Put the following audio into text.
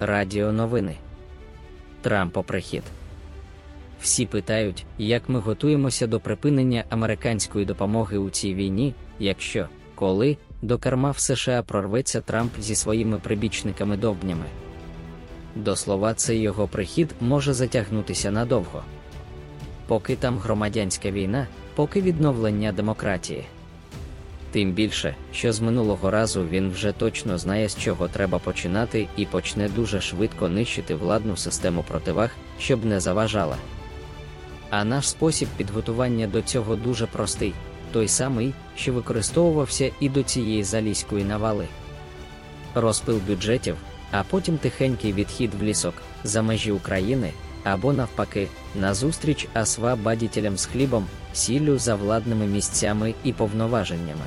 Радіо новини. Трампоприхід. Всі питають, як ми готуємося до припинення американської допомоги у цій війні, якщо, коли, до керма в США прорветься Трамп зі своїми прибічниками довбнями. До слова, цей його прихід може затягнутися надовго. Поки там громадянська війна, поки відновлення демократії. Тим більше, що з минулого разу він вже точно знає, з чого треба починати, і почне дуже швидко нищити владну систему противаг, щоб не заважала. А наш спосіб підготування до цього дуже простий той самий, що використовувався і до цієї залізької навали. Розпил бюджетів, а потім тихенький відхід в лісок за межі України або навпаки, назустріч асва бадітелям з хлібом, сіллю за владними місцями і повноваженнями.